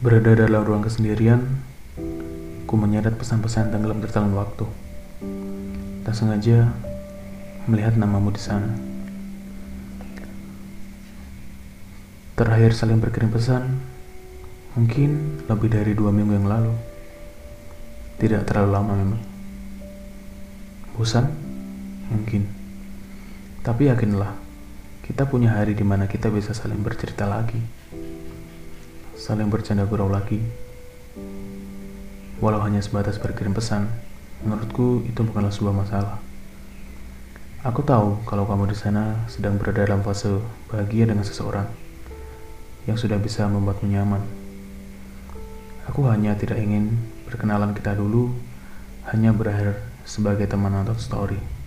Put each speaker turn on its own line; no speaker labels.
Berada dalam ruang kesendirian, ku menyadap pesan-pesan tenggelam tertelan waktu. Tak sengaja melihat namamu di sana. Terakhir saling berkirim pesan, mungkin lebih dari dua minggu yang lalu. Tidak terlalu lama memang. Bosan? Mungkin. Tapi yakinlah, kita punya hari di mana kita bisa saling bercerita lagi. Saling bercanda gurau lagi. Walau hanya sebatas berkirim pesan, menurutku itu bukanlah sebuah masalah. Aku tahu kalau kamu di sana sedang berada dalam fase bahagia dengan seseorang yang sudah bisa membuatmu nyaman. Aku hanya tidak ingin perkenalan kita dulu hanya berakhir sebagai teman nonton story.